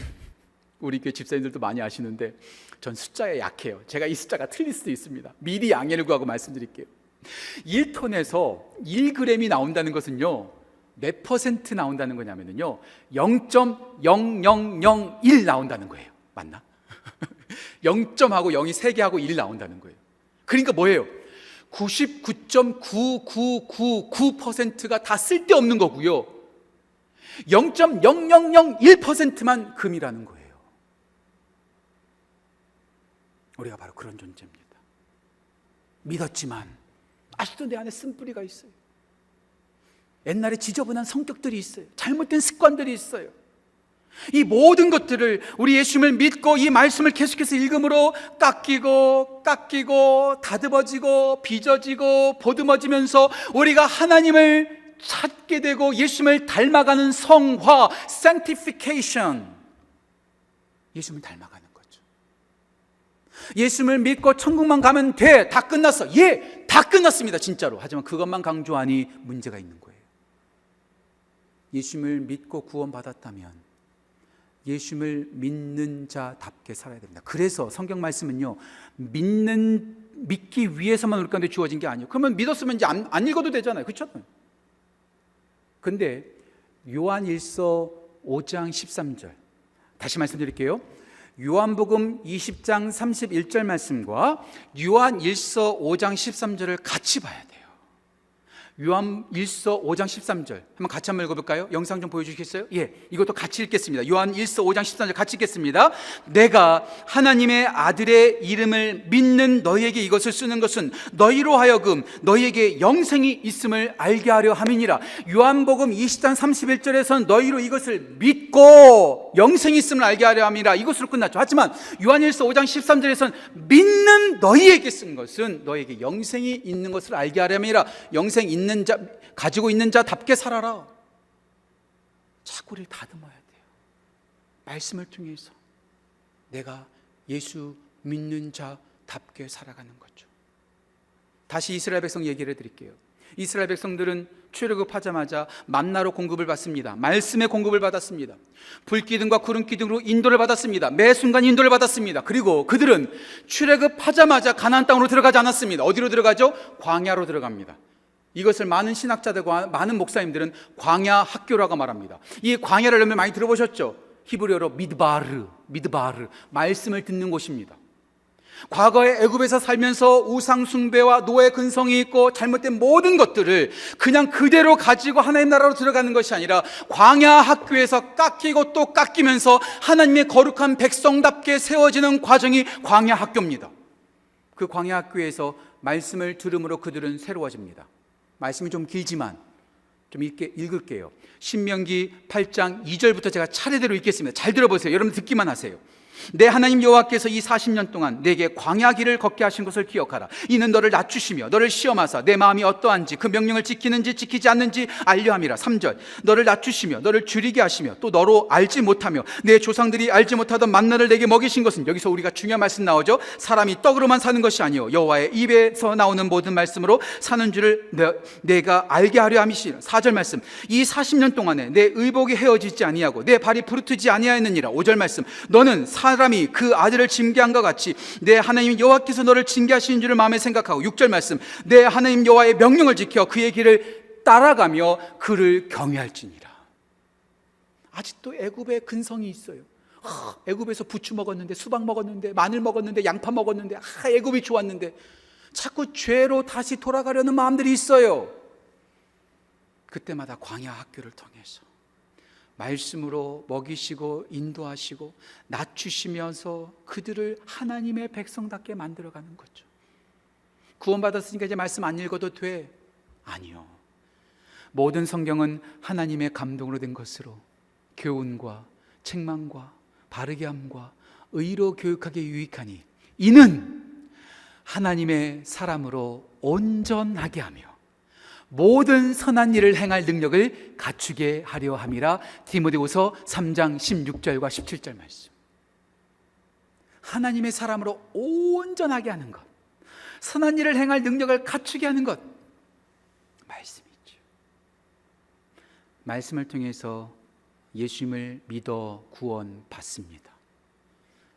우리 교회 집사님들도 많이 아시는데 전 숫자에 약해요. 제가 이 숫자가 틀릴 수도 있습니다. 미리 양해를 구하고 말씀드릴게요. 1톤에서 1g이 나온다는 것은요. 몇 퍼센트 나온다는 거냐면요. 0.0001 나온다는 거예요. 맞나? [laughs] 0점하고 0이 3개 하고 1 나온다는 거예요. 그러니까 뭐예요? 99.9999%가 다 쓸데없는 거고요. 0.0001%만 금이라는 거예요. 우리가 바로 그런 존재입니다. 믿었지만 아직도 내 안에 쓴뿌리가 있어요. 옛날에 지저분한 성격들이 있어요. 잘못된 습관들이 있어요. 이 모든 것들을 우리 예수님을 믿고 이 말씀을 계속해서 읽음으로 깎이고 깎이고 다듬어지고 빚어지고 보듬어지면서 우리가 하나님을 찾게 되고 예수님을 닮아가는 성화, sanctification. 예수님을 닮아가는 거죠. 예수님을 믿고 천국만 가면 돼. 다 끝났어. 예, 다 끝났습니다. 진짜로. 하지만 그것만 강조하니 문제가 있는 거예요. 예수님을 믿고 구원받았다면 예수님을 믿는 자답게 살아야 됩니다. 그래서 성경 말씀은요, 믿는, 믿기 위해서만 우리 가운데 주어진 게 아니에요. 그러면 믿었으면 이제 안, 안 읽어도 되잖아요. 그렇죠? 근데 요한 1서 5장 13절. 다시 말씀드릴게요. 요한복음 20장 31절 말씀과 요한 1서 5장 13절을 같이 봐야 돼요. 요한 1서 5장 13절 한번 같이 한번 읽어볼까요? 영상 좀 보여주시겠어요? 예, 이것도 같이 읽겠습니다. 요한 1서 5장 13절 같이 읽겠습니다. 내가 하나님의 아들의 이름을 믿는 너희에게 이것을 쓰는 것은 너희로 하여금 너희에게 영생이 있음을 알게 하려 함이니라. 요한복음 20장 31절에서는 너희로 이것을 믿고 영생이 있음을 알게 하려 함이라. 이것으로 끝났죠. 하지만 요한 1서 5장 13절에서는 믿는 너희에게 쓴 것은 너희에게 영생이 있는 것을 알게 하려 함이라. 영생 있는 있는 자, 가지고 있는 자답게 살아라. 자꾸를 다듬어야 돼요. 말씀을 통해서 내가 예수 믿는 자답게 살아가는 거죠. 다시 이스라엘 백성 얘기를 드릴게요. 이스라엘 백성들은 출애굽하자마자 만나로 공급을 받습니다. 말씀의 공급을 받았습니다. 불기둥과 구름기둥으로 인도를 받았습니다. 매 순간 인도를 받았습니다. 그리고 그들은 출애굽하자마자 가나안 땅으로 들어가지 않았습니다. 어디로 들어가죠? 광야로 들어갑니다. 이것을 많은 신학자들과 많은 목사님들은 광야 학교라고 말합니다. 이 광야를 여러분 많이 들어보셨죠? 히브리어로 미드바르, 미드바르, 말씀을 듣는 곳입니다. 과거에 애굽에서 살면서 우상 숭배와 노예 근성이 있고 잘못된 모든 것들을 그냥 그대로 가지고 하나님 나라로 들어가는 것이 아니라 광야 학교에서 깎이고 또 깎이면서 하나님의 거룩한 백성답게 세워지는 과정이 광야 학교입니다. 그 광야 학교에서 말씀을 들음으로 그들은 새로워집니다. 말씀이 좀 길지만 좀 읽게, 읽을게요. 신명기 8장 2절부터 제가 차례대로 읽겠습니다. 잘 들어보세요. 여러분 듣기만 하세요. 내 하나님 여호와께서 이 40년 동안 내게 광야 길을 걷게 하신 것을 기억하라. 이는 너를 낮추시며 너를 시험하사 내 마음이 어떠한지 그 명령을 지키는지 지키지 않는지 알려 함이라. 3절. 너를 낮추시며 너를 줄이게 하시며 또 너로 알지 못하며 내 조상들이 알지 못하던 만나를 내게 먹이신 것은 여기서 우리가 중요한 말씀 나오죠. 사람이 떡으로만 사는 것이 아니요 여호와의 입에서 나오는 모든 말씀으로 사는 줄을 내, 가 알게 하려 함이시라. 4절 말씀. 이 40년 동안에 내 의복이 헤어지지 아니하고 내 발이 부르트지 아니하였느니라. 5절 말씀. 너는 사 사람이 그 아들을 징계한 것 같이 내 하나님 여호와께서 너를 징계하시는 줄을 마음에 생각하고 6절 말씀 내 하나님 여호와의 명령을 지켜 그의 길을 따라가며 그를 경외할지니라. 아직도 애굽에 근성이 있어요. 아, 애굽에서 부추 먹었는데 수박 먹었는데 마늘 먹었는데 양파 먹었는데 아, 애굽이 좋았는데 자꾸 죄로 다시 돌아가려는 마음들이 있어요. 그때마다 광야 학교를 통해서 말씀으로 먹이시고 인도하시고 낮추시면서 그들을 하나님의 백성답게 만들어가는 거죠. 구원받았으니까 이제 말씀 안 읽어도 돼? 아니요. 모든 성경은 하나님의 감동으로 된 것으로 교훈과 책망과 바르게 함과 의로 교육하게 유익하니 이는 하나님의 사람으로 온전하게 하며 모든 선한 일을 행할 능력을 갖추게 하려 함이라 디모데후서 3장 16절과 17절 말씀. 하나님의 사람으로 온전하게 하는 것. 선한 일을 행할 능력을 갖추게 하는 것. 말씀이죠. 말씀을 통해서 예수님을 믿어 구원 받습니다.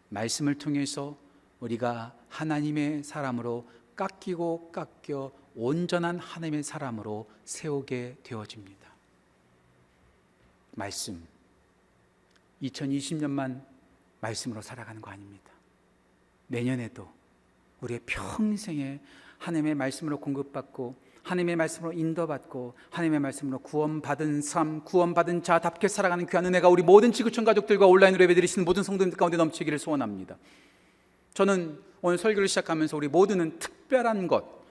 말씀을 통해서 우리가 하나님의 사람으로 깎이고 깎여 온전한 하나님의 사람으로 세우게 되어집니다. 말씀. 2020년만 말씀으로 살아가는 거 아닙니다. 내년에도 우리의 평생에 하나님의 말씀으로 공급받고 하나님의 말씀으로 인도받고 하나님의 말씀으로 구원받은 삶, 구원받은 자답게 살아가는 귀한 은혜가 우리 모든 지구촌 가족들과 온라인으로 예배드리시는 모든 성도님들 가운데 넘치기를 소원합니다. 저는 오늘 설교를 시작하면서 우리 모두는 특별한 것,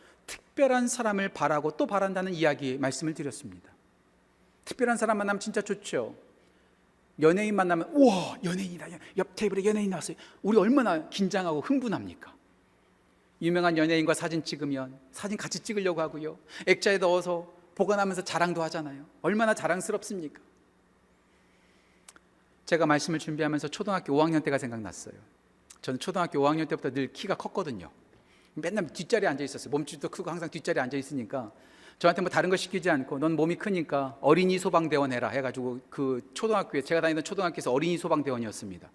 특별한 사람을 바라고 또 바란다는 이야기 말씀을 드렸습니다. 특별한 사람 만나면 진짜 좋죠. 연예인 만나면 우와 연예인이다. 옆 테이블에 연예인 나왔어요. 우리 얼마나 긴장하고 흥분합니까? 유명한 연예인과 사진 찍으면 사진 같이 찍으려고 하고요. 액자에 넣어서 보관하면서 자랑도 하잖아요. 얼마나 자랑스럽습니까? 제가 말씀을 준비하면서 초등학교 5학년 때가 생각났어요. 저는 초등학교 5학년 때부터 늘 키가 컸거든요. 맨날 뒷자리에 앉아 있었어요. 몸집도 크고 항상 뒷자리에 앉아 있으니까 저한테 뭐 다른 거 시키지 않고 넌 몸이 크니까 어린이 소방대원 해라 해가지고 그 초등학교에 제가 다니던 초등학교에서 어린이 소방대원이었습니다.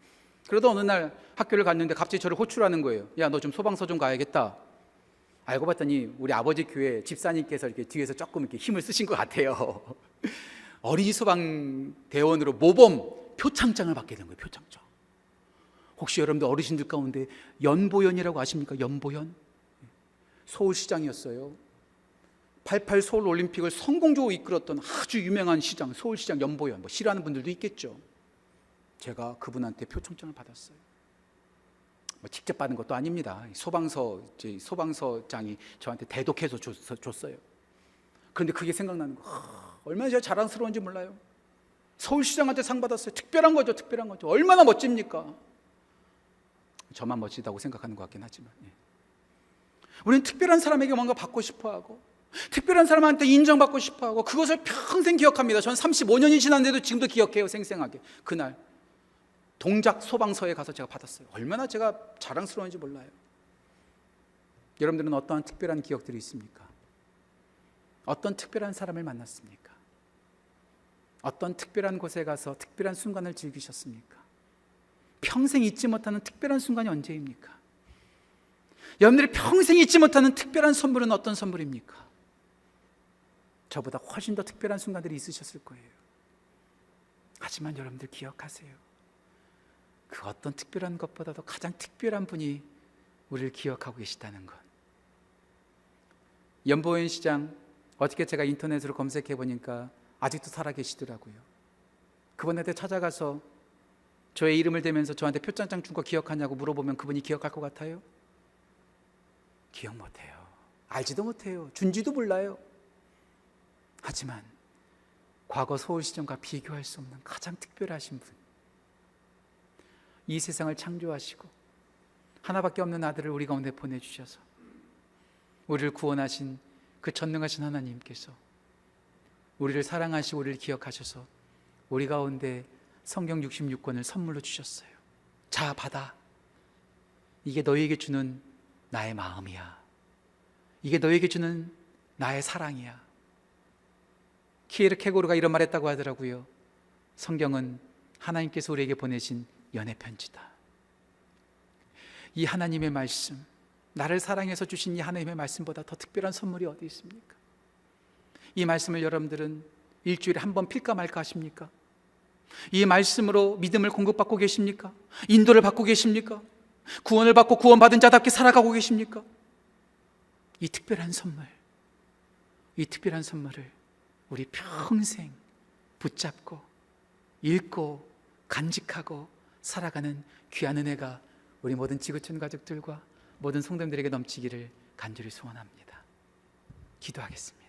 그러다 어느 날 학교를 갔는데 갑자기 저를 호출하는 거예요. 야 너 좀 소방서 좀 가야겠다. 알고 봤더니 우리 아버지 교회 집사님께서 이렇게 뒤에서 조금 이렇게 힘을 쓰신 것 같아요. [laughs] 어린이 소방대원으로 모범 표창장을 받게 된 거예요. 표창장. 혹시 여러분들 어르신들 가운데 연보연이라고 아십니까? 연보연? 서울시장이었어요. 88 서울 올림픽을 성공적으로 이끌었던 아주 유명한 시장, 서울시장 연보연. 뭐 싫어하는 분들도 있겠죠. 제가 그분한테 표창장을 받았어요. 뭐 직접 받은 것도 아닙니다. 소방서 소방서장이 저한테 대독해서 줬 어요. 그런데 그게 생각나는 거. 아, 얼마나 제가 자랑스러운지 몰라요. 서울시장한테 상 받았어요. 특별한 거죠, 특별한 거죠. 얼마나 멋집니까? 저만 멋지다고 생각하는 것 같긴 하지만. 예. 우리는 특별한 사람에게 뭔가 받고 싶어 하고, 특별한 사람한테 인정받고 싶어 하고, 그것을 평생 기억합니다. 전 35년이 지났는데도 지금도 기억해요, 생생하게. 그날. 동작 소방서에 가서 제가 받았어요. 얼마나 제가 자랑스러운지 몰라요. 여러분들은 어떠한 특별한 기억들이 있습니까? 어떤 특별한 사람을 만났습니까? 어떤 특별한 곳에 가서 특별한 순간을 즐기셨습니까? 평생 잊지 못하는 특별한 순간이 언제입니까? 여러분들이 평생 잊지 못하는 특별한 선물은 어떤 선물입니까? 저보다 훨씬 더 특별한 순간들이 있으셨을 거예요. 하지만 여러분들 기억하세요. 그 어떤 특별한 것보다도 가장 특별한 분이 우리를 기억하고 계시다는 것. 연보현 시장 어떻게 제가 인터넷으로 검색해 보니까 아직도 살아 계시더라고요. 그분한테 찾아가서 저의 이름을 대면서 저한테 표창장 준 거 기억하냐고 물어보면 그분이 기억할 것 같아요? 기억 못 해요. 알지도 못해요. 준지도 몰라요. 하지만 과거 서울시정과 비교할 수 없는 가장 특별하신 분. 이 세상을 창조하시고 하나밖에 없는 아들을 우리 가운데 보내주셔서 우리를 구원하신 그 전능하신 하나님께서 우리를 사랑하시고 우리를 기억하셔서 우리 가운데 성경 66권을 선물로 주셨어요. 자, 받아. 이게 너에게 주는 나의 마음이야. 이게 너에게 주는 나의 사랑이야. 키에르 케고르가 이런 말 했다고 하더라고요. 성경은 하나님께서 우리에게 보내신 연애 편지다. 이 하나님의 말씀, 나를 사랑해서 주신 이 하나님의 말씀보다 더 특별한 선물이 어디 있습니까? 이 말씀을 여러분들은 일주일에 한 번 필까 말까 하십니까? 이 말씀으로 믿음을 공급받고 계십니까? 인도를 받고 계십니까? 구원을 받고 구원받은 자답게 살아가고 계십니까? 이 특별한 선물, 이 특별한 선물을 우리 평생 붙잡고 읽고 간직하고 살아가는 귀한 은혜가 우리 모든 지구촌 가족들과 모든 성도님들에게 넘치기를 간절히 소원합니다. 기도하겠습니다.